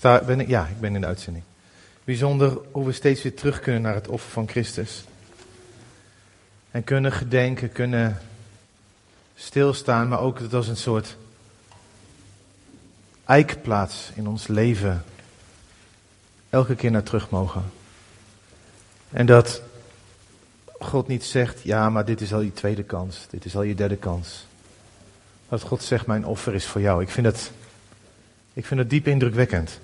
Ben ik, ja, ik ben in de uitzending. Bijzonder hoe we steeds weer terug kunnen naar het offer van Christus. En kunnen gedenken, kunnen stilstaan, maar ook dat als een soort eikplaats in ons leven elke keer naar terug mogen. En dat God niet zegt, ja, maar dit is al je tweede kans, dit is al je derde kans. Dat God zegt, mijn offer is voor jou. Ik vind het, ik vind het diep indrukwekkend.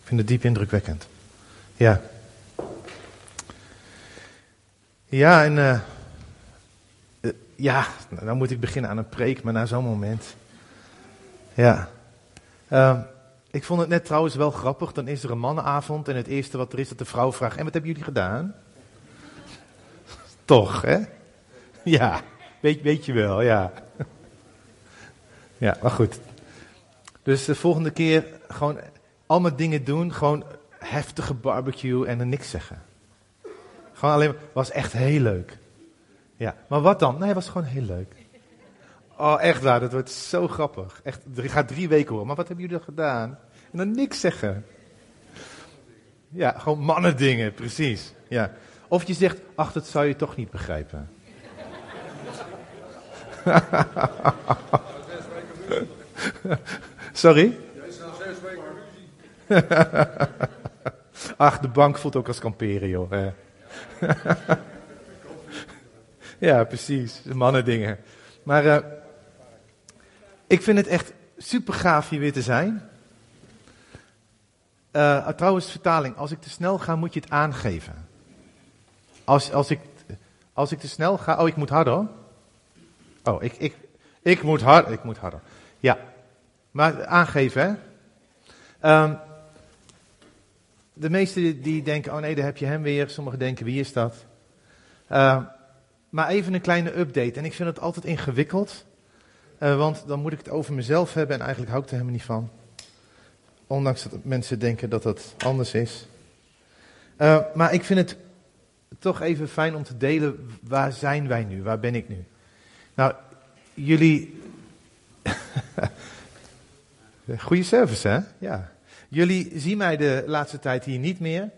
Ik vind het diep indrukwekkend. Ja. Ja, en uh, uh, ja, nou moet ik beginnen aan een preek, maar na zo'n moment. Ja. Uh, ik vond het net trouwens wel grappig. Dan is er een mannenavond en het eerste wat er is dat de vrouw vraagt: En wat hebben jullie gedaan? Toch, hè? Ja, weet, weet je wel, ja. Ja, maar goed. Dus de volgende keer gewoon allemaal dingen doen. Gewoon heftige barbecue en er niks zeggen. Gewoon alleen, was echt heel leuk. Ja, maar wat dan? Nee, het was gewoon heel leuk. Oh, echt waar, dat wordt zo grappig. Echt, er gaat drie weken horen. Maar wat hebben jullie dan gedaan? En dan niks zeggen. Ja, gewoon mannendingen, precies. Ja. Of je zegt, ach, dat zou je toch niet begrijpen. Sorry? Ach, de bank voelt ook als kamperen, joh. ja, precies. Mannendingen. Maar uh, ik vind het echt super gaaf hier weer te zijn. Uh, trouwens, vertaling. Als ik te snel ga, moet je het aangeven. Als, als, ik, als ik te snel ga. Oh, ik moet harder. Oh, ik, ik, ik moet harder. Ik moet harder. Ja. Maar aangeven, hè? Um, de meesten die denken: oh nee, daar heb je hem weer. Sommigen denken: wie is dat? Uh, maar even een kleine update. En ik vind het altijd ingewikkeld. Uh, want dan moet ik het over mezelf hebben en eigenlijk hou ik er helemaal niet van. Ondanks dat mensen denken dat dat anders is. Uh, maar ik vind het toch even fijn om te delen, waar zijn wij nu? Waar ben ik nu? Nou, jullie... Goede service, hè? Ja. Jullie zien mij de laatste tijd hier niet meer,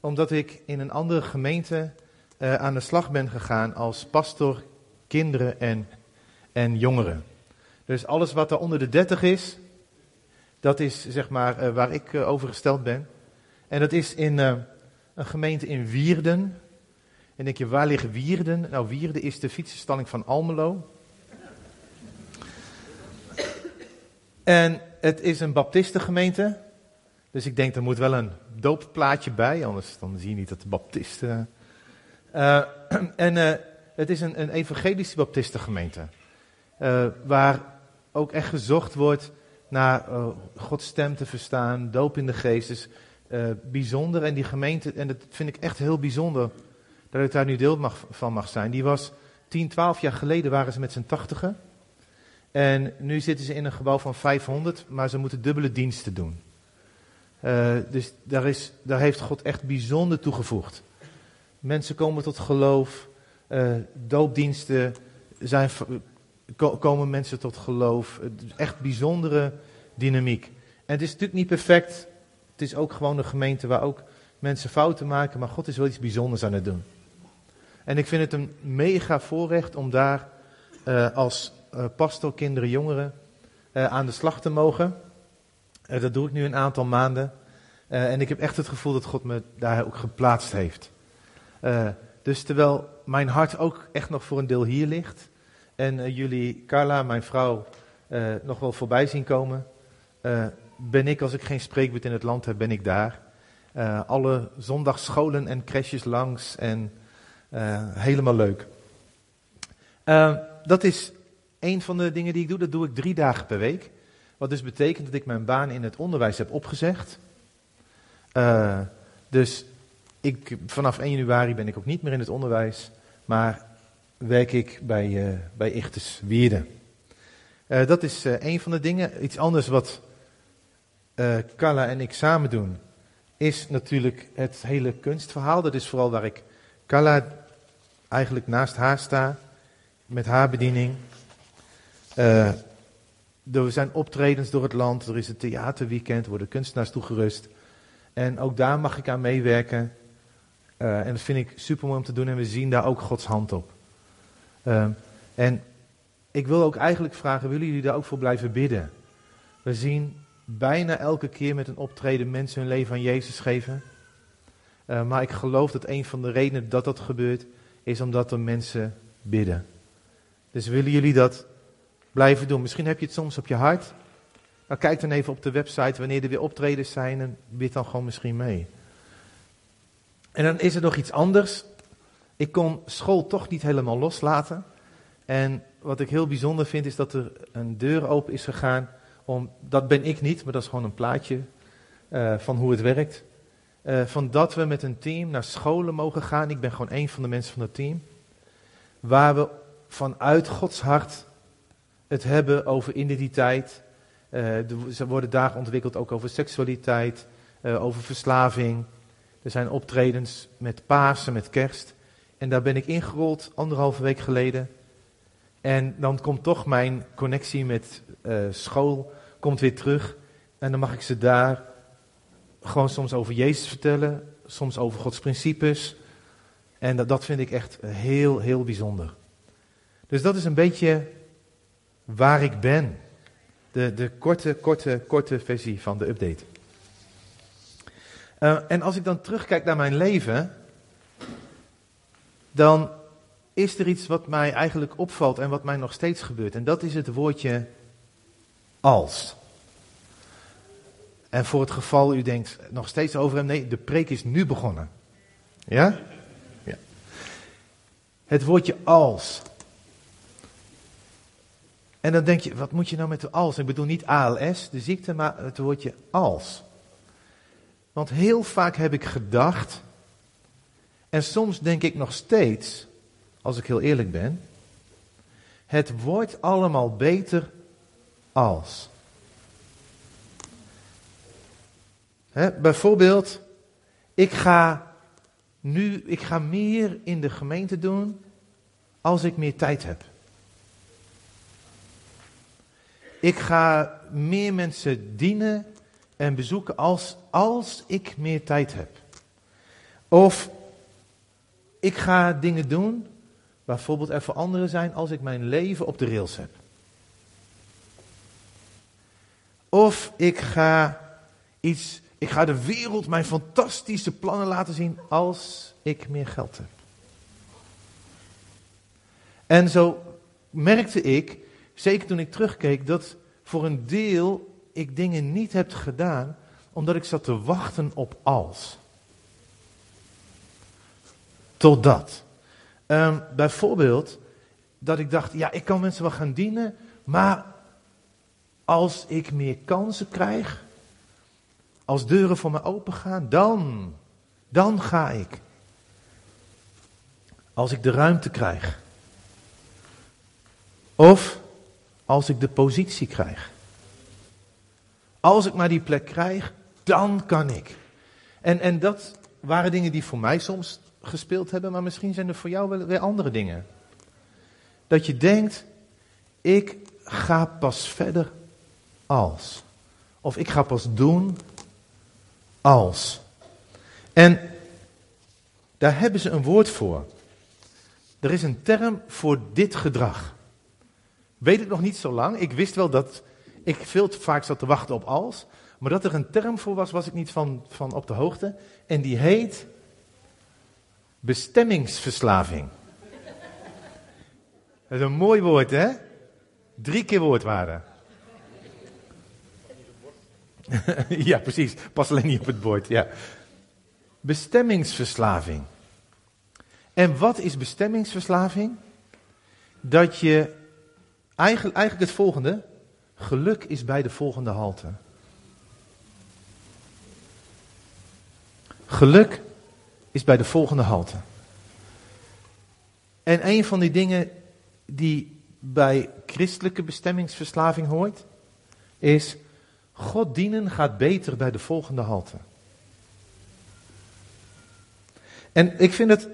omdat ik in een andere gemeente uh, aan de slag ben gegaan als pastor kinderen en, en jongeren. Dus alles wat er onder de 30 is, dat is zeg maar uh, waar ik uh, over gesteld ben. En dat is in een gemeente in Wierden. En denk je, waar ligt Wierden? Nou, Wierden is de fietsenstalling van Almelo. En het is een baptistengemeente. Dus ik denk, er moet wel een doopplaatje bij, anders dan zie je niet dat de baptisten... Uh, en uh, het is een, een evangelische baptistengemeente. Uh, waar ook echt gezocht wordt naar Gods stem te verstaan, doop in de geest. Bijzonder. En die gemeente, en dat vind ik echt heel bijzonder, dat ik daar nu deel van mag zijn. Die was 10, 12 jaar geleden waren ze met z'n tachtigen. En nu zitten ze in een gebouw van 500, maar ze moeten dubbele diensten doen. Uh, dus daar, is, daar heeft God echt bijzonder toegevoegd. Mensen komen tot geloof, uh, doopdiensten zijn, komen mensen tot geloof. Echt bijzondere dynamiek. En het is natuurlijk niet perfect. Het is ook gewoon een gemeente waar ook mensen fouten maken, maar God is wel iets bijzonders aan het doen. En ik vind het een mega voorrecht om daar uh, als uh, pastor, kinderen, jongeren uh, aan de slag te mogen. dat doe ik nu een aantal maanden. en ik heb echt het gevoel dat God me daar ook geplaatst heeft. dus terwijl mijn hart ook echt nog voor een deel hier ligt. En jullie, Carla, mijn vrouw, nog wel voorbij zien komen. ben ik, als ik geen spreekbeurt in het land heb, ben ik daar. alle zondagsscholen en crèches langs en uh, helemaal leuk. Uh, dat is een van de dingen die ik doe. Dat doe ik drie dagen per week. Wat dus betekent dat ik mijn baan in het onderwijs heb opgezegd. Uh, dus ik, vanaf 1 januari ben ik ook niet meer in het onderwijs. Maar werk ik bij, bij Ichtes Wierde. dat is een van de dingen. Iets anders wat Carla en ik samen doen. Is natuurlijk het hele kunstverhaal. Dat is vooral waar ik Carla eigenlijk naast haar sta, met haar bediening. Uh, er zijn optredens door het land, er is een theaterweekend, er worden kunstenaars toegerust. En ook daar mag ik aan meewerken. Uh, en dat vind ik super mooi om te doen en we zien daar ook Gods hand op. Uh, en ik wil ook eigenlijk vragen, willen jullie daar ook voor blijven bidden? We zien bijna elke keer met een optreden mensen hun leven aan Jezus geven. Maar ik geloof dat een van de redenen dat dat gebeurt, is omdat er mensen bidden. Dus willen jullie dat blijven doen? Misschien heb je het soms op je hart. Nou, kijk dan even op de website wanneer er weer optredens zijn en bid dan gewoon misschien mee. En dan is er nog iets anders. Ik kon school toch niet helemaal loslaten. En wat ik heel bijzonder vind is dat er een deur open is gegaan. Om, dat ben ik niet, maar dat is gewoon een plaatje uh, van hoe het werkt. Uh, van dat we met een team naar scholen mogen gaan. Ik ben gewoon een van de mensen van het team. Waar we vanuit Gods hart het hebben over identiteit. Er worden dagen ontwikkeld ook over seksualiteit, uh, over verslaving. Er zijn optredens met Pasen, met kerst. En daar ben ik ingerold anderhalve week geleden. En dan komt toch mijn connectie met uh, school komt weer terug. En dan mag ik ze daar gewoon soms over Jezus vertellen, soms over Gods principes. En dat, dat vind ik echt heel, heel bijzonder. Dus dat is een beetje waar ik ben. De, de korte, korte, korte versie van de update. Uh, en als ik dan terugkijk naar mijn leven, dan is er iets wat mij eigenlijk opvalt en wat mij nog steeds gebeurt. En dat is het woordje als. En voor het geval u denkt nog steeds over hem, nee, de preek is nu begonnen. Ja? ja. Het woordje als. En dan denk je, wat moet je nou met de als? Ik bedoel niet ALS, de ziekte, maar het woordje als. Want heel vaak heb ik gedacht, en soms denk ik nog steeds, als ik heel eerlijk ben, het wordt allemaal beter als. Bijvoorbeeld, ik ga nu, ik ga meer in de gemeente doen als ik meer tijd heb. Ik ga meer mensen dienen en bezoeken als, als ik meer tijd heb. Of ik ga dingen doen, bijvoorbeeld er voor anderen zijn, als ik mijn leven op de rails heb. Of ik ga iets, ik ga de wereld mijn fantastische plannen laten zien als ik meer geld heb. En zo merkte ik Zeker toen ik terugkeek, dat voor een deel ik dingen niet heb gedaan, omdat ik zat te wachten op als. Totdat. Um, bijvoorbeeld, dat ik dacht, ja, ik kan mensen wel gaan dienen, maar als ik meer kansen krijg, als deuren voor me open gaan, dan, dan ga ik. Als ik de ruimte krijg. Of als ik de positie krijg. Als ik maar die plek krijg, dan kan ik. En, en dat waren dingen die voor mij soms gespeeld hebben, maar misschien zijn er voor jou wel weer andere dingen. Dat je denkt, ik ga pas verder als. Of ik ga pas doen als. En daar hebben ze een woord voor. Er is een term voor dit gedrag. Weet ik nog niet zo lang. Ik wist wel dat ik veel te vaak zat te wachten op als. Maar dat er een term voor was, was ik niet van, van op de hoogte. En die heet bestemmingsverslaving. Dat is een mooi woord, hè? Drie keer woordwaarde. ja, precies. Pas alleen niet op het bord, ja. Bestemmingsverslaving. En wat is bestemmingsverslaving? Dat je Eigenlijk, het volgende. Geluk is bij de volgende halte. Geluk is bij de volgende halte. En een van die dingen die bij christelijke bestemmingsverslaving hoort, is God dienen gaat beter bij de volgende halte. En ik vind het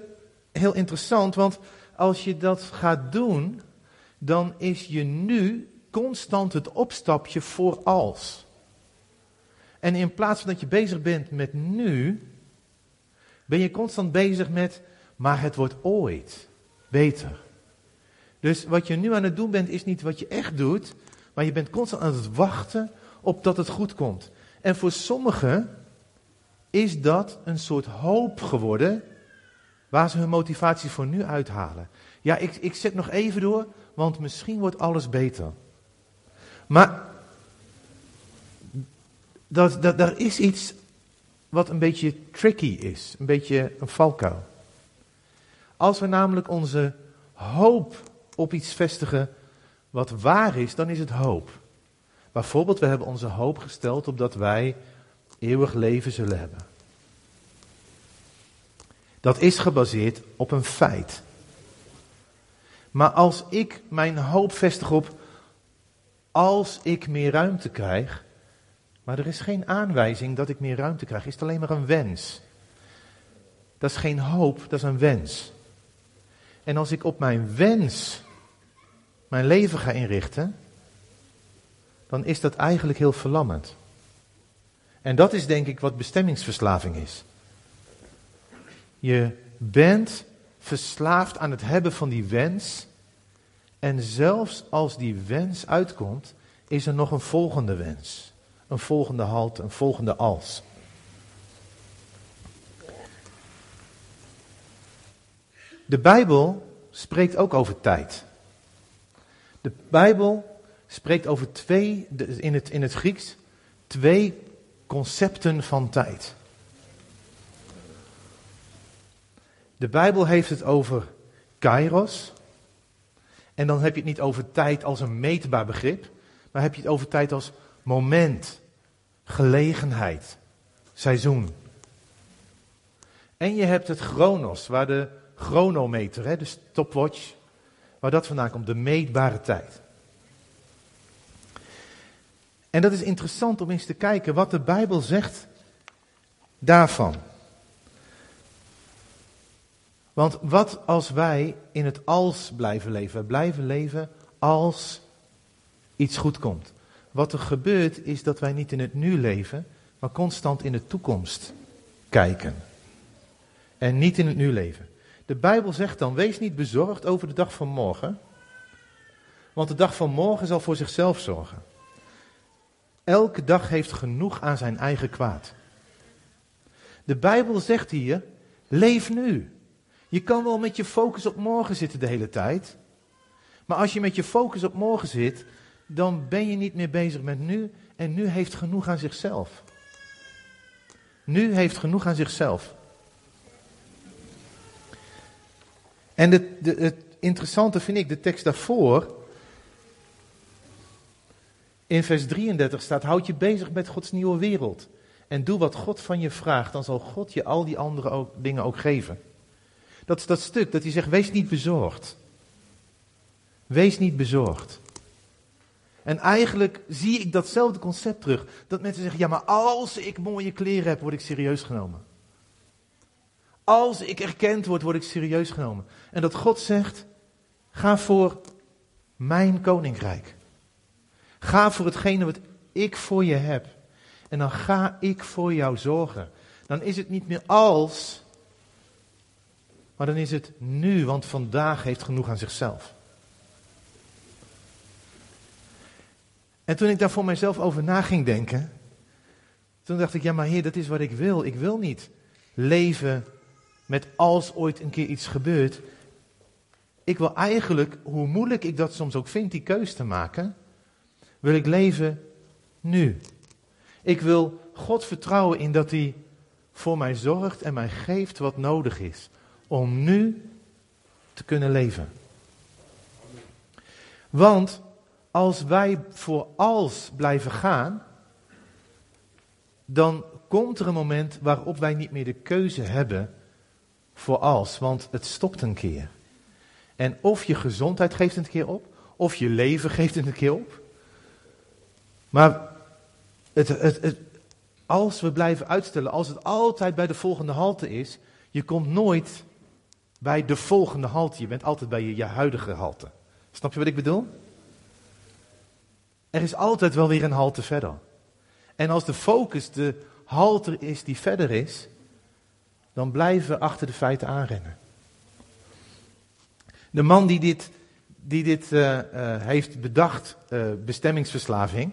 heel interessant, want als je dat gaat doen, dan is je nu constant het opstapje voor als. En in plaats van dat je bezig bent met nu, ben je constant bezig met, maar het wordt ooit beter. Dus wat je nu aan het doen bent, is niet wat je echt doet, maar je bent constant aan het wachten op dat het goed komt. En voor sommigen is dat een soort hoop geworden, waar ze hun motivatie voor nu uithalen. Ja, ik, ik zet nog even door, want misschien wordt alles beter. Maar dat, dat, er is iets wat een beetje tricky is, een beetje een valkuil. Als we namelijk onze hoop op iets vestigen wat waar is, dan is het hoop. Bijvoorbeeld, we hebben onze hoop gesteld op dat wij eeuwig leven zullen hebben. Dat is gebaseerd op een feit. Maar als ik mijn hoop vestig op als ik meer ruimte krijg, maar er is geen aanwijzing dat ik meer ruimte krijg, is alleen maar een wens. Dat is geen hoop, dat is een wens. En als ik op mijn wens mijn leven ga inrichten, dan is dat eigenlijk heel verlammend. En dat is denk ik wat bestemmingsverslaving is. Je bent verslaafd aan het hebben van die wens. En zelfs als die wens uitkomt, is er nog een volgende wens. Een volgende halt, een volgende als. De Bijbel spreekt ook over tijd. De Bijbel spreekt over twee, in het, in het Grieks, twee concepten van tijd. De Bijbel heeft het over kairos. En dan heb je het niet over tijd als een meetbaar begrip, maar heb je het over tijd als moment, gelegenheid, seizoen. En je hebt het chronos, waar de chronometer, hè, de stopwatch, waar dat vandaan komt, de meetbare tijd. En dat is interessant om eens te kijken wat de Bijbel zegt daarvan. Want wat als wij in het als blijven leven? Blijven leven als iets goed komt. Wat er gebeurt is dat wij niet in het nu leven, maar constant in de toekomst kijken. En niet in het nu leven. De Bijbel zegt dan, wees niet bezorgd over de dag van morgen, want de dag van morgen zal voor zichzelf zorgen. Elke dag heeft genoeg aan zijn eigen kwaad. De Bijbel zegt hier, leef nu. Je kan wel met je focus op morgen zitten de hele tijd. Maar als je met je focus op morgen zit, dan ben je niet meer bezig met nu. En nu heeft genoeg aan zichzelf. Nu heeft genoeg aan zichzelf. En het interessante vind ik, de tekst daarvoor. In vers 33 staat: Houd je bezig met Gods nieuwe wereld. En doe wat God van je vraagt, dan zal God je al die andere dingen ook geven. Dat dat stuk dat hij zegt, wees niet bezorgd. Wees niet bezorgd. En eigenlijk zie ik datzelfde concept terug. Dat mensen zeggen, ja maar als ik mooie kleren heb, word ik serieus genomen. Als ik erkend word, word ik serieus genomen. En dat God zegt, ga voor mijn koninkrijk. Ga voor hetgene wat ik voor je heb. En dan ga ik voor jou zorgen. Dan is het niet meer als, maar dan is het nu, want vandaag heeft genoeg aan zichzelf. En toen ik daar voor mijzelf over na ging denken, toen dacht ik, ja maar heer, dat is wat ik wil. Ik wil niet leven met als ooit een keer iets gebeurt. Ik wil eigenlijk, hoe moeilijk ik dat soms ook vind, die keus te maken, wil ik leven nu. Ik wil God vertrouwen in dat Hij voor mij zorgt en mij geeft wat nodig is om nu te kunnen leven. Want als wij voor als blijven gaan, dan komt er een moment waarop wij niet meer de keuze hebben voor als, want het stopt een keer. En of je gezondheid geeft een keer op, of je leven geeft een keer op. Maar het, het, als we blijven uitstellen, als het altijd bij de volgende halte is, je komt nooit bij de volgende halte. Je bent altijd bij je, je huidige halte. Snap je wat ik bedoel? Er is altijd wel weer een halte verder. En als de focus de halte is die verder is, dan blijven we achter de feiten aanrennen. De man die dit, die dit uh, uh, heeft bedacht, uh, bestemmingsverslaving,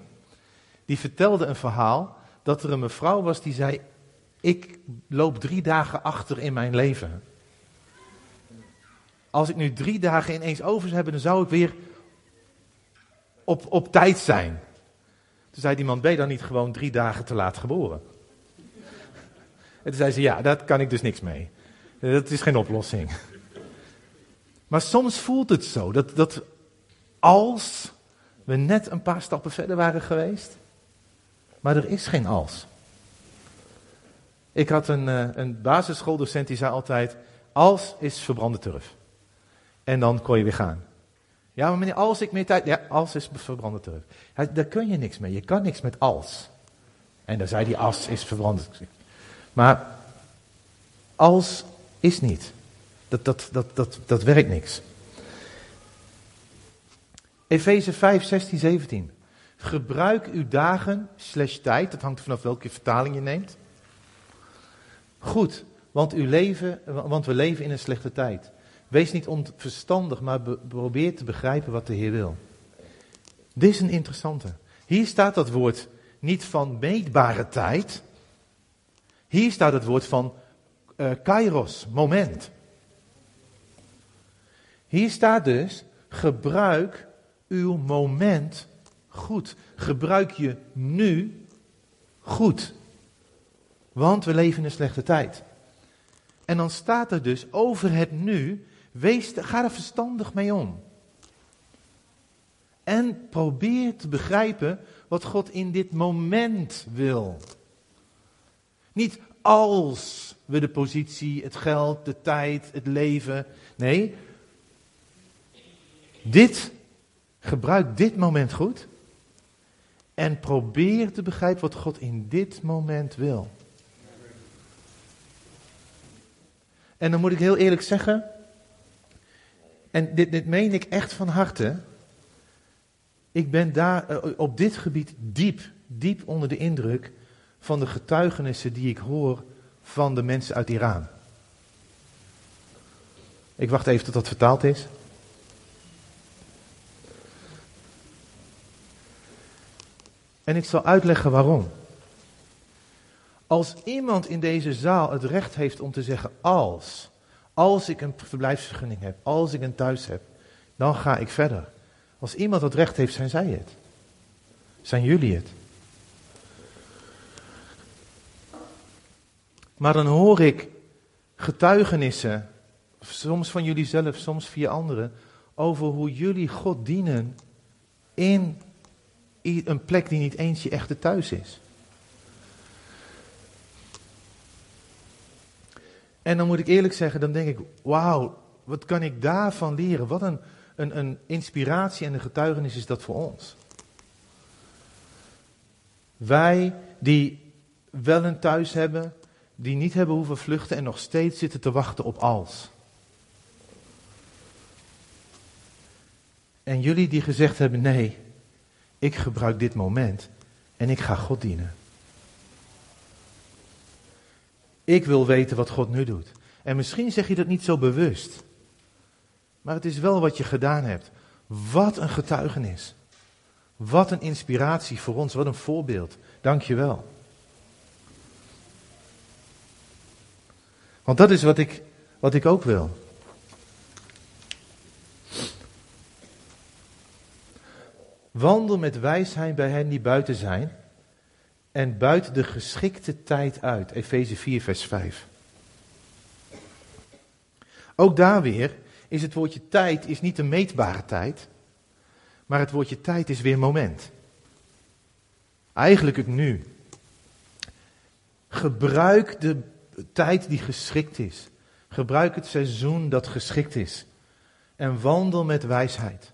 die vertelde een verhaal dat er een mevrouw was die zei: Ik loop drie dagen achter in mijn leven. Als ik nu drie dagen ineens over zou hebben, dan zou ik weer op, op tijd zijn. Toen zei die man, ben je dan niet gewoon drie dagen te laat geboren? En toen zei ze, ja, daar kan ik dus niks mee. Dat is geen oplossing. Maar soms voelt het zo, dat, dat als we net een paar stappen verder waren geweest, maar er is geen als. Ik had een, eh, een basisschooldocent die zei altijd, als is verbrande turf. En dan kon je weer gaan. Ja, maar meneer, als ik meer tijd... Ja, als is verbrande turf. daar kun je niks mee. Je kan niks met als. En dan zei hij, als is verbrande Maar als is niet. Dat, dat, dat, dat, dat werkt niks. Efeze 5, 16, 17. Gebruik uw dagen slash tijd, dat hangt vanaf welke vertaling je neemt. Goed, want, uw leven, want we leven in een slechte tijd. Wees niet onverstandig, maar probeer te begrijpen wat de Heer wil. Dit is een interessante. Hier staat dat woord niet van meetbare tijd. Hier staat het woord van uh, kairos, moment. Hier staat dus, gebruik uw moment goed. Gebruik je nu goed. Want we leven in een slechte tijd. En dan staat er dus over het nu, wees, ga er verstandig mee om. En probeer te begrijpen wat God in dit moment wil. Niet als we de positie, het geld, de tijd, het leven. Nee, dit, gebruik dit moment goed. En probeer te begrijpen wat God in dit moment wil. En dan moet ik heel eerlijk zeggen, en dit, dit meen ik echt van harte. Ik ben daar eh, op dit gebied diep, diep onder de indruk van de getuigenissen die ik hoor van de mensen uit Iran. Ik wacht even tot dat vertaald is. En ik zal uitleggen waarom. Als iemand in deze zaal het recht heeft om te zeggen als, als ik een verblijfsvergunning heb, als ik een thuis heb, dan ga ik verder. Als iemand dat recht heeft, zijn zij het. Zijn jullie het. Maar dan hoor ik getuigenissen, soms van jullie zelf, soms via anderen, over hoe jullie God dienen in een plek die niet eens je echte thuis is. En dan moet ik eerlijk zeggen, dan denk ik, wauw, wat kan ik daarvan leren? Wat een, een, een inspiratie en een getuigenis is dat voor ons. Wij die wel een thuis hebben, die niet hebben hoeven vluchten en nog steeds zitten te wachten op als. En jullie die gezegd hebben, nee, ik gebruik dit moment en ik ga God dienen. Ik wil weten wat God nu doet. En misschien zeg je dat niet zo bewust. Maar het is wel wat je gedaan hebt. Wat een getuigenis. Wat een inspiratie voor ons. Wat een voorbeeld. Dank je wel. Want dat is wat ik, wat ik ook wil. Wandel met wijsheid bij hen die buiten zijn en buiten de geschikte tijd uit. Efeze 4, vers 5. Ook daar weer is het woordje tijd is niet een meetbare tijd, maar het woordje tijd is weer moment. Eigenlijk het nu. Gebruik de tijd die geschikt is. Gebruik het seizoen dat geschikt is. En wandel met wijsheid.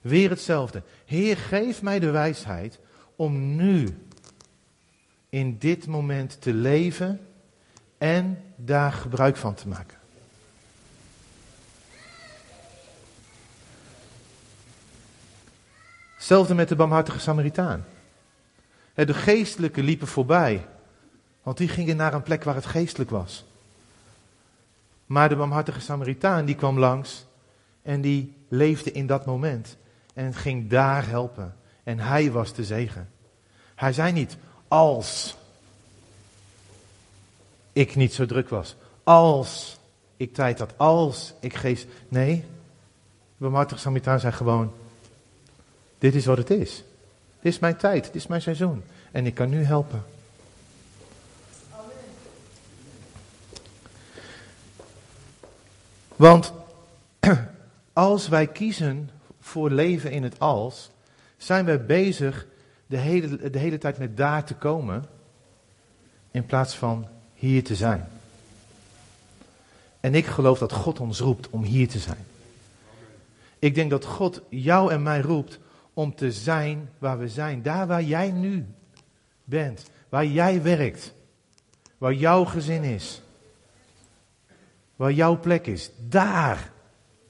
Weer hetzelfde. Heer, geef mij de wijsheid om nu in dit moment te leven en daar gebruik van te maken. Hetzelfde met de barmhartige Samaritaan. De geestelijke liepen voorbij, want die gingen naar een plek waar het geestelijk was. Maar de barmhartige Samaritaan die kwam langs en die leefde in dat moment en ging daar helpen. En hij was de zegen. Hij zei niet als ik niet zo druk was, als ik tijd had, als ik geest. Nee, de barmhartige Samaritaan zei gewoon: Dit is wat het is. Dit is mijn tijd, dit is mijn seizoen. En ik kan nu helpen. Want als wij kiezen voor leven in het als, zijn wij bezig de hele, de hele tijd met daar te komen, in plaats van hier te zijn. En ik geloof dat God ons roept om hier te zijn. Ik denk dat God jou en mij roept om te zijn waar we zijn. Daar waar jij nu bent. Waar jij werkt. Waar jouw gezin is. Waar jouw plek is. Daar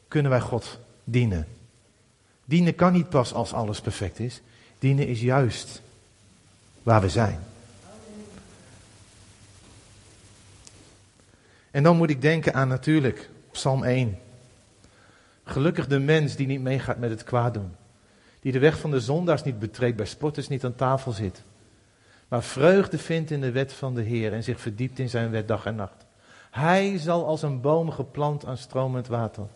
kunnen wij God dienen. Dienen kan niet pas als alles perfect is. Dienen is juist waar we zijn. En dan moet ik denken aan natuurlijk Psalm 1. Gelukkig de mens die niet meegaat met het kwaad doen. Die de weg van de zondaars niet betreedt, bij sporters niet aan tafel zit. Maar vreugde vindt in de wet van de Heer en zich verdiept in zijn wet dag en nacht. Hij zal als een boom geplant aan stromend water.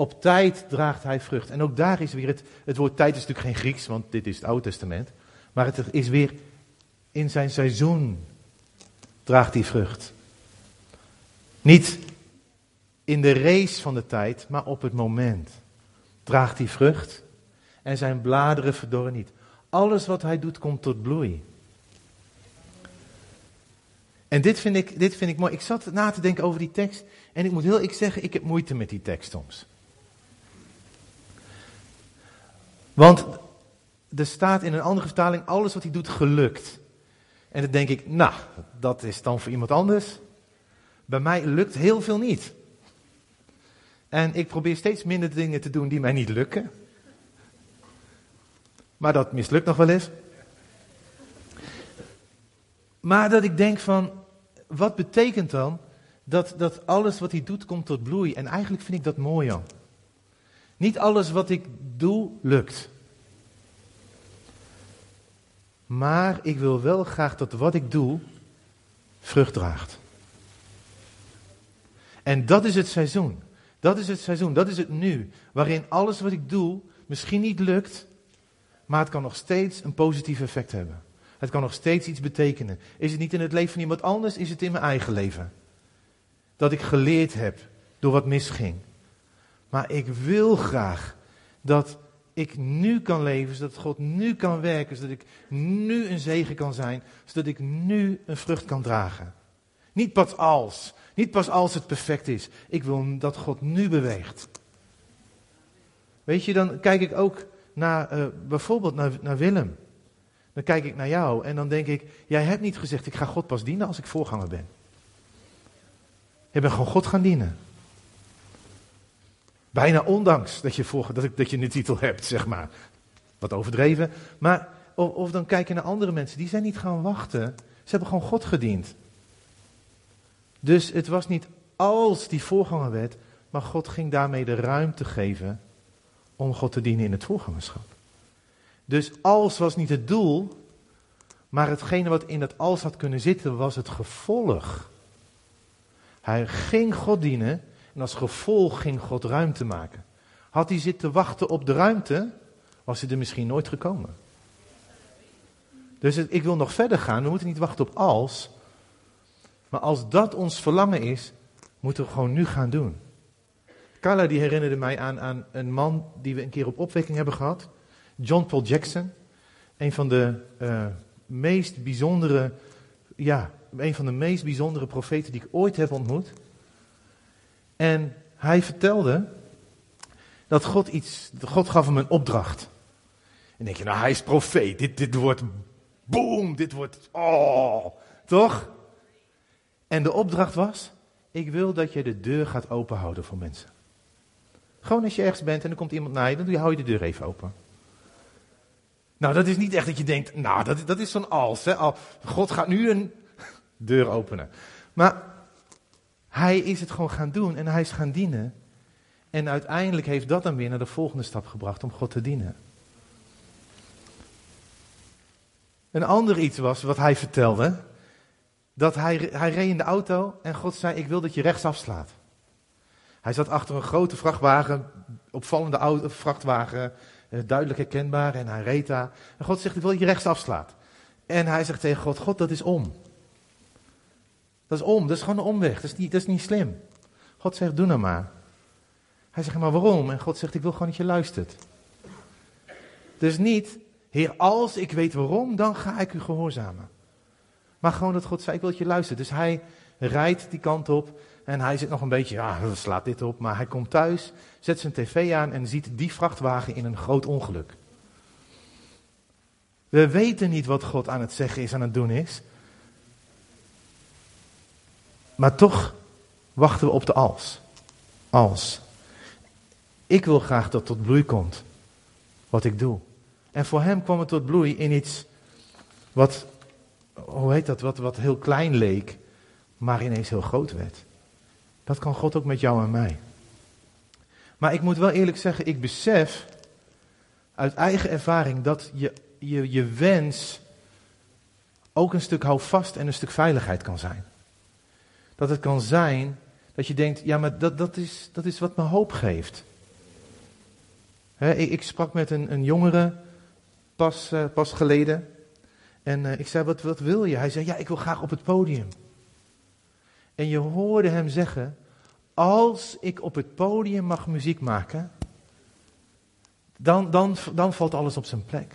Op tijd draagt hij vrucht. En ook daar is weer het, het woord tijd is natuurlijk geen Grieks, want dit is het Oude Testament. Maar het is weer in zijn seizoen draagt hij vrucht. Niet in de race van de tijd, maar op het moment draagt hij vrucht en zijn bladeren verdorren niet. Alles wat hij doet komt tot bloei. En dit vind, ik, dit vind ik mooi. Ik zat na te denken over die tekst en ik moet heel ik zeggen, ik heb moeite met die tekst soms. Want er staat in een andere vertaling, alles wat hij doet gelukt. En dan denk ik, nou, dat is dan voor iemand anders. Bij mij lukt heel veel niet. En ik probeer steeds minder dingen te doen die mij niet lukken. Maar dat mislukt nog wel eens. Maar dat ik denk van, wat betekent dan dat, dat alles wat hij doet komt tot bloei? En eigenlijk vind ik dat mooi, Jan. Niet alles wat ik doe lukt. Maar ik wil wel graag dat wat ik doe vrucht draagt. En dat is het seizoen. Dat is het seizoen, dat is het nu. Waarin alles wat ik doe misschien niet lukt, maar het kan nog steeds een positief effect hebben. Het kan nog steeds iets betekenen. Is het niet in het leven van iemand anders, is het in mijn eigen leven. Dat ik geleerd heb door wat misging. Maar ik wil graag dat ik nu kan leven, zodat God nu kan werken, zodat ik nu een zegen kan zijn, zodat ik nu een vrucht kan dragen. Niet pas als, niet pas als het perfect is. Ik wil dat God nu beweegt. Weet je, dan kijk ik ook naar, uh, bijvoorbeeld naar, naar Willem. Dan kijk ik naar jou en dan denk ik, jij hebt niet gezegd, ik ga God pas dienen als ik voorganger ben. Je bent gewoon God gaan dienen. Bijna ondanks dat je, voor, dat, dat je een titel hebt, zeg maar. Wat overdreven. Maar, of, of dan kijk je naar andere mensen, die zijn niet gaan wachten. Ze hebben gewoon God gediend. Dus het was niet als die voorganger werd, maar God ging daarmee de ruimte geven om God te dienen in het voorgangerschap. Dus als was niet het doel, maar hetgene wat in dat als had kunnen zitten was het gevolg. Hij ging God dienen en als gevolg ging God ruimte maken. Had hij zitten wachten op de ruimte, was hij er misschien nooit gekomen. Dus ik wil nog verder gaan. We moeten niet wachten op als. Maar als dat ons verlangen is, moeten we gewoon nu gaan doen. Carla die herinnerde mij aan, aan een man die we een keer op opwekking hebben gehad. John Paul Jackson. Een van de uh, meest bijzondere, ja, een van de meest bijzondere profeten die ik ooit heb ontmoet. En hij vertelde dat God iets, God gaf hem een opdracht. En denk je, nou hij is profeet, dit, dit wordt boom, dit wordt, oh, toch? En de opdracht was, ik wil dat je de deur gaat openhouden voor mensen. Gewoon als je ergens bent en er komt iemand naar je, dan hou je de deur even open. Nou, dat is niet echt dat je denkt, nou, dat, dat is zo'n als. Hè? God gaat nu een deur openen. Maar hij is het gewoon gaan doen en hij is gaan dienen. En uiteindelijk heeft dat dan weer naar de volgende stap gebracht om God te dienen. Een ander iets was wat hij vertelde. Dat hij, hij reed in de auto en God zei: Ik wil dat je rechts afslaat. Hij zat achter een grote vrachtwagen, opvallende auto, vrachtwagen, eh, duidelijk herkenbaar. En hij reed daar. En God zegt: Ik wil dat je rechts afslaat. En hij zegt tegen God: God, dat is om. Dat is om, dat is gewoon een omweg. Dat is niet, dat is niet slim. God zegt: Doe nou maar. Hij zegt: Maar waarom? En God zegt: Ik wil gewoon dat je luistert. Dus niet Heer, als ik weet waarom, dan ga ik u gehoorzamen. Maar gewoon dat God zei, ik wil dat je luistert. Dus hij rijdt die kant op en hij zit nog een beetje, ja, slaat dit op. Maar hij komt thuis, zet zijn tv aan en ziet die vrachtwagen in een groot ongeluk. We weten niet wat God aan het zeggen is, aan het doen is. Maar toch wachten we op de als. Als. Ik wil graag dat tot bloei komt. Wat ik doe. En voor hem kwam het tot bloei in iets wat, hoe heet dat, wat, wat heel klein leek, maar ineens heel groot werd. Dat kan God ook met jou en mij. Maar ik moet wel eerlijk zeggen, ik besef uit eigen ervaring dat je, je, je wens ook een stuk houvast en een stuk veiligheid kan zijn. Dat het kan zijn dat je denkt, ja, maar dat, dat, is, dat is wat me hoop geeft. ik, ik, sprak met een, een jongere pas, uh, pas geleden. En uh, ik zei, wat, wat wil je? Hij zei, ja, ik wil graag op het podium. En je hoorde hem zeggen, als ik op het podium mag muziek maken, dan, dan, dan valt alles op zijn plek.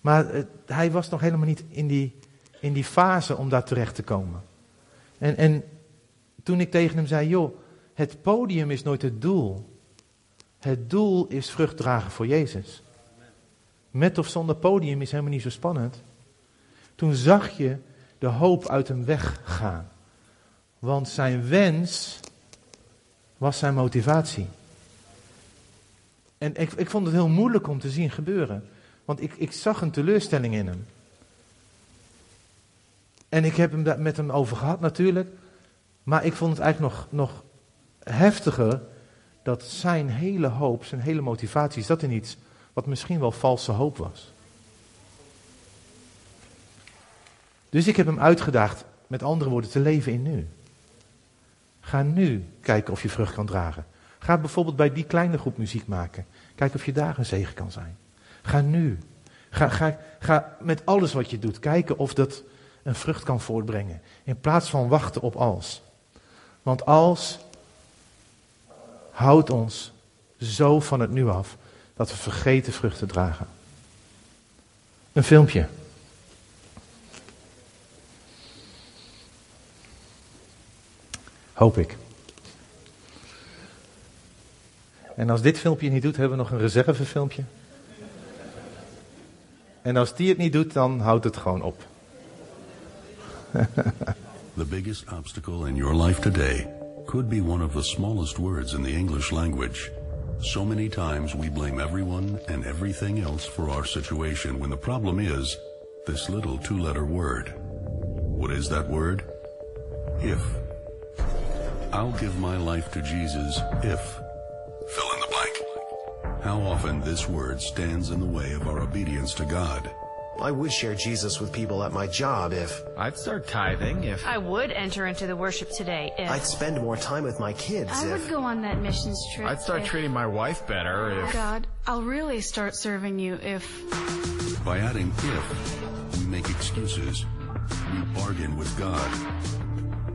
Maar uh, hij was nog helemaal niet in die, in die fase om daar terecht te komen. En, en toen ik tegen hem zei, joh, het podium is nooit het doel. Het doel is vrucht dragen voor Jezus. Met of zonder podium is helemaal niet zo spannend. Toen zag je de hoop uit hem weggaan. Want zijn wens was zijn motivatie. En ik, ik vond het heel moeilijk om te zien gebeuren. Want ik, ik zag een teleurstelling in hem. En ik heb hem met hem over gehad natuurlijk. Maar ik vond het eigenlijk nog, nog heftiger dat zijn hele hoop, zijn hele motivatie, zat in iets wat misschien wel valse hoop was. Dus ik heb hem uitgedaagd, met andere woorden, te leven in nu. Ga nu kijken of je vrucht kan dragen. Ga bijvoorbeeld bij die kleine groep muziek maken. Kijk of je daar een zegen kan zijn. Ga nu. Ga, ga, ga met alles wat je doet kijken of dat een vrucht kan voortbrengen. In plaats van wachten op als. Want als houdt ons zo van het nu af dat we vergeten vruchten dragen. Een filmpje. Hoop ik. En als dit filmpje niet doet, hebben we nog een reservefilmpje. En als die het niet doet, dan houdt het gewoon op. the biggest obstacle in your life today could be one of the smallest words in the English language. So many times we blame everyone and everything else for our situation when the problem is this little two-letter word. What is that word? If. I'll give my life to Jesus if. Fill in the blank. How often this word stands in the way of our obedience to God. I would share Jesus with people at my job if I'd start tithing if I would enter into the worship today if I'd spend more time with my kids if. I if would go on that missions trip. I'd start if, treating my wife better if God, I'll really start serving you if By adding if, we make excuses. We bargain with God.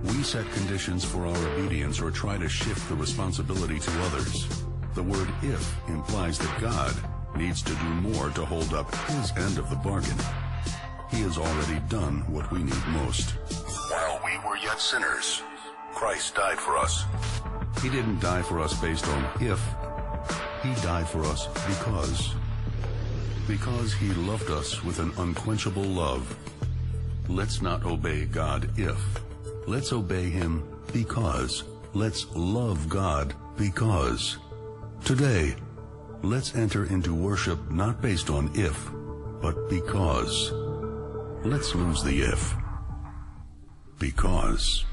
We set conditions for our obedience or try to shift the responsibility to others. The word if implies that God needs to do more to hold up his end of the bargain. He has already done what we need most. While we were yet sinners, Christ died for us. He didn't die for us based on if. He died for us because. Because he loved us with an unquenchable love. Let's not obey God if. Let's obey him because. Let's love God because. Today, Let's enter into worship not based on if, but because. Let's lose the if. Because.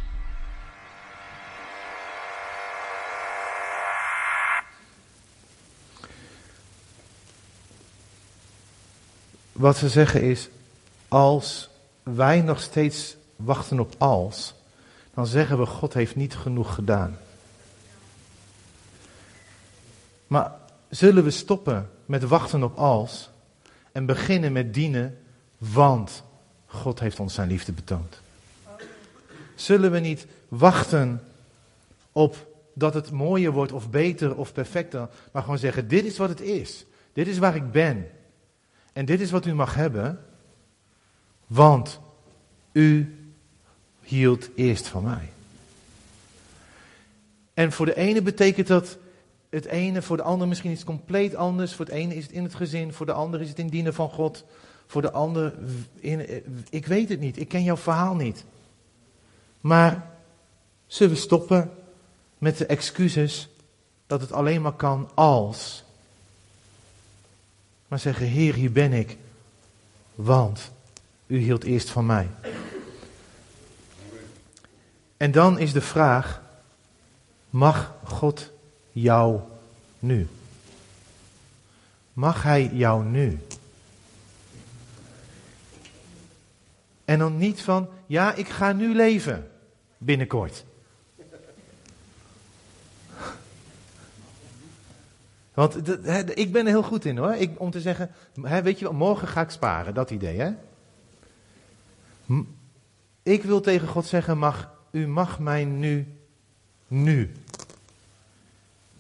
Wat ze zeggen is, als wij nog steeds wachten op als, dan zeggen we God heeft niet genoeg gedaan. Maar zullen we stoppen met wachten op als en beginnen met dienen, want God heeft ons zijn liefde betoond? Zullen we niet wachten op dat het mooier wordt of beter of perfecter, maar gewoon zeggen, dit is wat het is. Dit is waar ik ben. En dit is wat u mag hebben, want u hield eerst van mij. En voor de ene betekent dat het ene, voor de ander misschien iets compleet anders. Voor het ene is het in het gezin, voor de ander is het in dienen van God. Voor de ander, in, ik weet het niet, ik ken jouw verhaal niet. Maar zullen we stoppen met de excuses dat het alleen maar kan als. Maar zeggen, Heer, hier ben ik, want u hield eerst van mij. En dan is de vraag, mag God jou nu? Mag Hij jou nu? En dan niet van, ja, ik ga nu leven, binnenkort. Want ik ben er heel goed in hoor, ik, om te zeggen, weet je wel, morgen ga ik sparen, dat idee hè. Ik wil tegen God zeggen, mag, u mag mij nu, nu.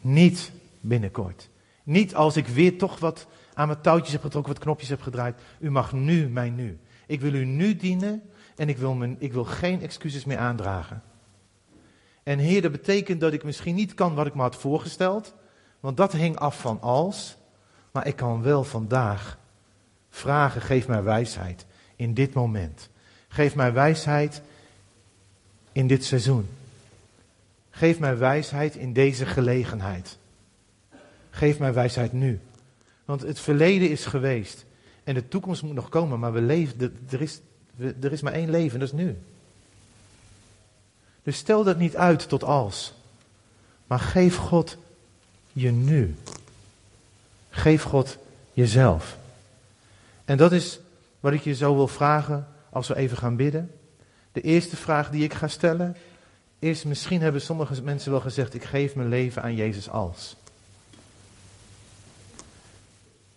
Niet binnenkort. Niet als ik weer toch wat aan mijn touwtjes heb getrokken, wat knopjes heb gedraaid. U mag nu mij nu. Ik wil u nu dienen en ik wil, mijn, ik wil geen excuses meer aandragen. En Heer, dat betekent dat ik misschien niet kan wat ik me had voorgesteld, want dat hing af van als, maar ik kan wel vandaag vragen, geef mij wijsheid in dit moment. Geef mij wijsheid in dit seizoen. Geef mij wijsheid in deze gelegenheid. Geef mij wijsheid nu. Want het verleden is geweest. En de toekomst moet nog komen. Maar we leven, er, is, er is maar één leven, dat is nu. Dus stel dat niet uit tot als. Maar geef God je nu. Geef God jezelf. En dat is wat ik je zo wil vragen als we even gaan bidden. De eerste vraag die ik ga stellen is, misschien hebben sommige mensen wel gezegd, ik geef mijn leven aan Jezus als.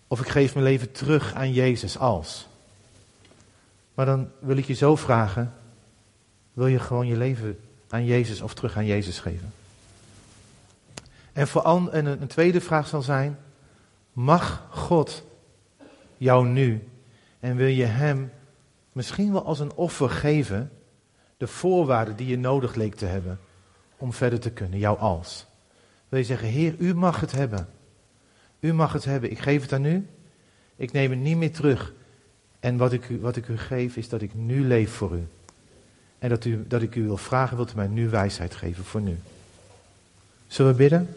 Of ik geef mijn leven terug aan Jezus als. Maar dan wil ik je zo vragen, wil je gewoon je leven aan Jezus of terug aan Jezus geven? En, voor en een tweede vraag zal zijn, mag God jou nu en wil je Hem misschien wel als een offer geven de voorwaarden die je nodig leek te hebben om verder te kunnen, jou als. Wil je zeggen, Heer, u mag het hebben. U mag het hebben. Ik geef het aan u. Ik neem het niet meer terug. En wat ik u, wat ik u geef is dat ik nu leef voor u. En dat, u, dat ik u wil vragen, wilt u mij nu wijsheid geven voor nu. Zullen we bidden?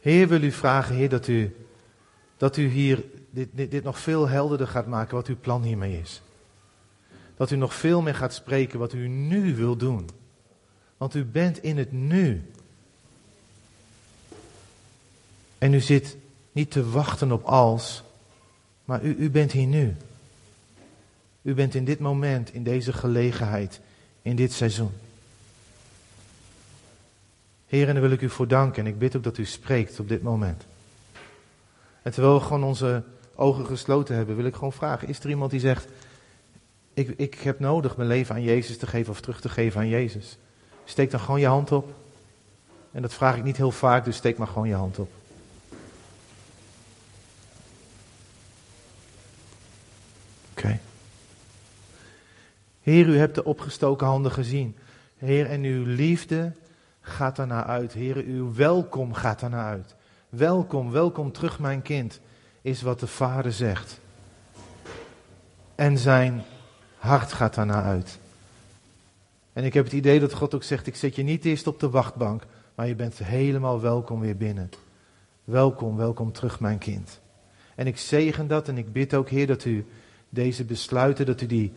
Heer, wil u vragen, Heer, dat u, dat u hier dit, dit, dit nog veel helderder gaat maken wat uw plan hiermee is. Dat u nog veel meer gaat spreken wat u nu wil doen. Want u bent in het nu. En u zit niet te wachten op als, maar u, u bent hier nu. U bent in dit moment, in deze gelegenheid, in dit seizoen. Heer, en daar wil ik u voor danken. En ik bid ook dat u spreekt op dit moment. En terwijl we gewoon onze ogen gesloten hebben, wil ik gewoon vragen: is er iemand die zegt: ik, ik heb nodig mijn leven aan Jezus te geven of terug te geven aan Jezus? Steek dan gewoon je hand op. En dat vraag ik niet heel vaak, dus steek maar gewoon je hand op. Oké. Heer, u hebt de opgestoken handen gezien. Heer, en uw liefde gaat daarna uit. Heer, uw welkom gaat daarna uit. Welkom, welkom terug, mijn kind, is wat de vader zegt. En zijn hart gaat daarna uit. En ik heb het idee dat God ook zegt: Ik zet je niet eerst op de wachtbank, maar je bent helemaal welkom weer binnen. welkom, welkom terug mijn kind. En ik zegen dat en ik bid ook Heer dat u deze besluiten, dat u die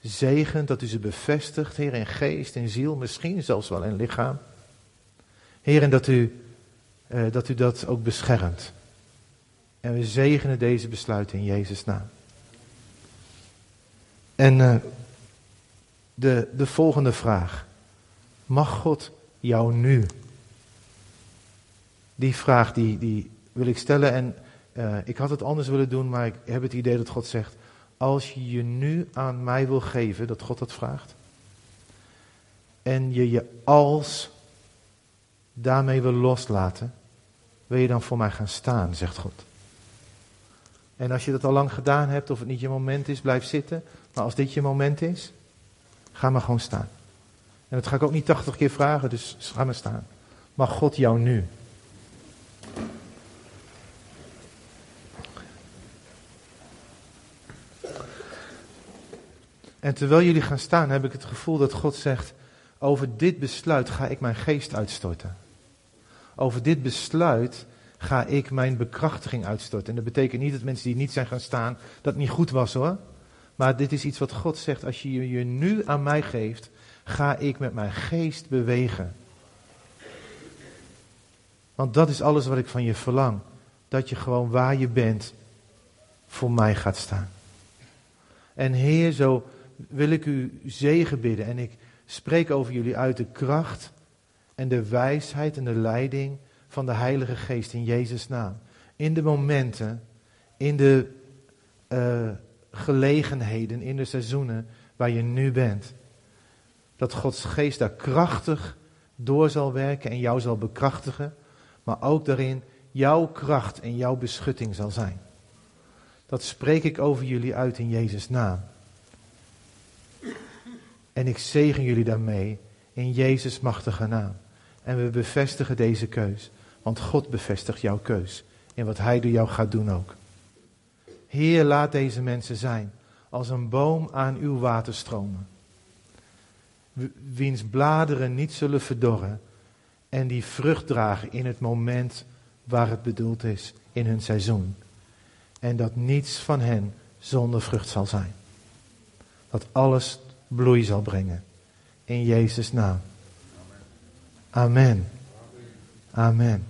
zegent, dat u ze bevestigt, Heer, in geest, in ziel, misschien zelfs wel in lichaam. Heer, en dat u, eh, dat u dat ook beschermt. En we zegenen deze besluiten in Jezus' naam. En eh, de, de volgende vraag. Mag God jou nu? Die vraag die, die wil ik stellen en eh, ik had het anders willen doen, maar ik heb het idee dat God zegt, als je je nu aan mij wil geven, dat God dat vraagt, en je je als daarmee wil loslaten, wil je dan voor mij gaan staan, zegt God. En als je dat al lang gedaan hebt, of het niet je moment is, blijf zitten. Maar als dit je moment is, ga maar gewoon staan. En dat ga ik ook niet tachtig keer vragen, dus ga maar staan. Mag God jou nu? En terwijl jullie gaan staan, heb ik het gevoel dat God zegt: Over dit besluit ga ik mijn geest uitstorten. Over dit besluit ga ik mijn bekrachtiging uitstorten. En dat betekent niet dat mensen die niet zijn gaan staan, dat niet goed was hoor. Maar dit is iets wat God zegt: Als je je nu aan mij geeft, ga ik met mijn geest bewegen. Want dat is alles wat ik van je verlang. Dat je gewoon waar je bent voor mij gaat staan. En Heer, zo wil ik u zegen bidden. En ik spreek over jullie uit de kracht en de wijsheid en de leiding van de Heilige Geest in Jezus' naam. In de momenten, in de uh, gelegenheden, in de seizoenen waar je nu bent. Dat Gods Geest daar krachtig door zal werken en jou zal bekrachtigen. Maar ook daarin jouw kracht en jouw beschutting zal zijn. Dat spreek ik over jullie uit in Jezus' naam. En ik zegen jullie daarmee in Jezus' machtige naam. En we bevestigen deze keus. Want God bevestigt jouw keus. In wat Hij door jou gaat doen ook. Heer, laat deze mensen zijn als een boom aan uw waterstromen. Wiens bladeren niet zullen verdorren. En die vrucht dragen in het moment waar het bedoeld is in hun seizoen. En dat niets van hen zonder vrucht zal zijn. Dat alles bloei zal brengen. In Jezus' naam. Amen. Amen.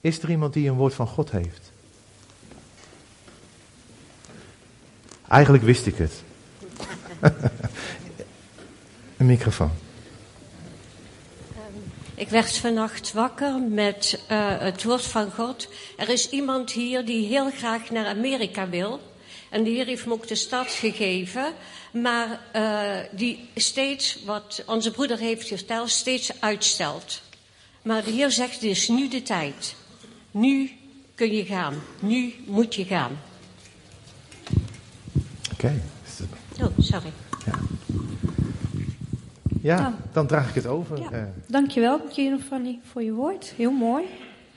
Is er iemand die een woord van God heeft? Eigenlijk wist ik het. een microfoon. Ik werd vannacht wakker met uh, het woord van God. Er is iemand hier die heel graag naar Amerika wil. En de Heer heeft me ook de stad gegeven. Maar uh, die steeds, wat onze broeder heeft verteld, steeds uitstelt. Maar de Heer zegt, het is nu de tijd. Nu kun je gaan. Nu moet je gaan. Oké. Okay. Oh, sorry. Ja. Ja, dan draag ik het over. Ja. Dankjewel, Fanny, voor je woord. Heel mooi.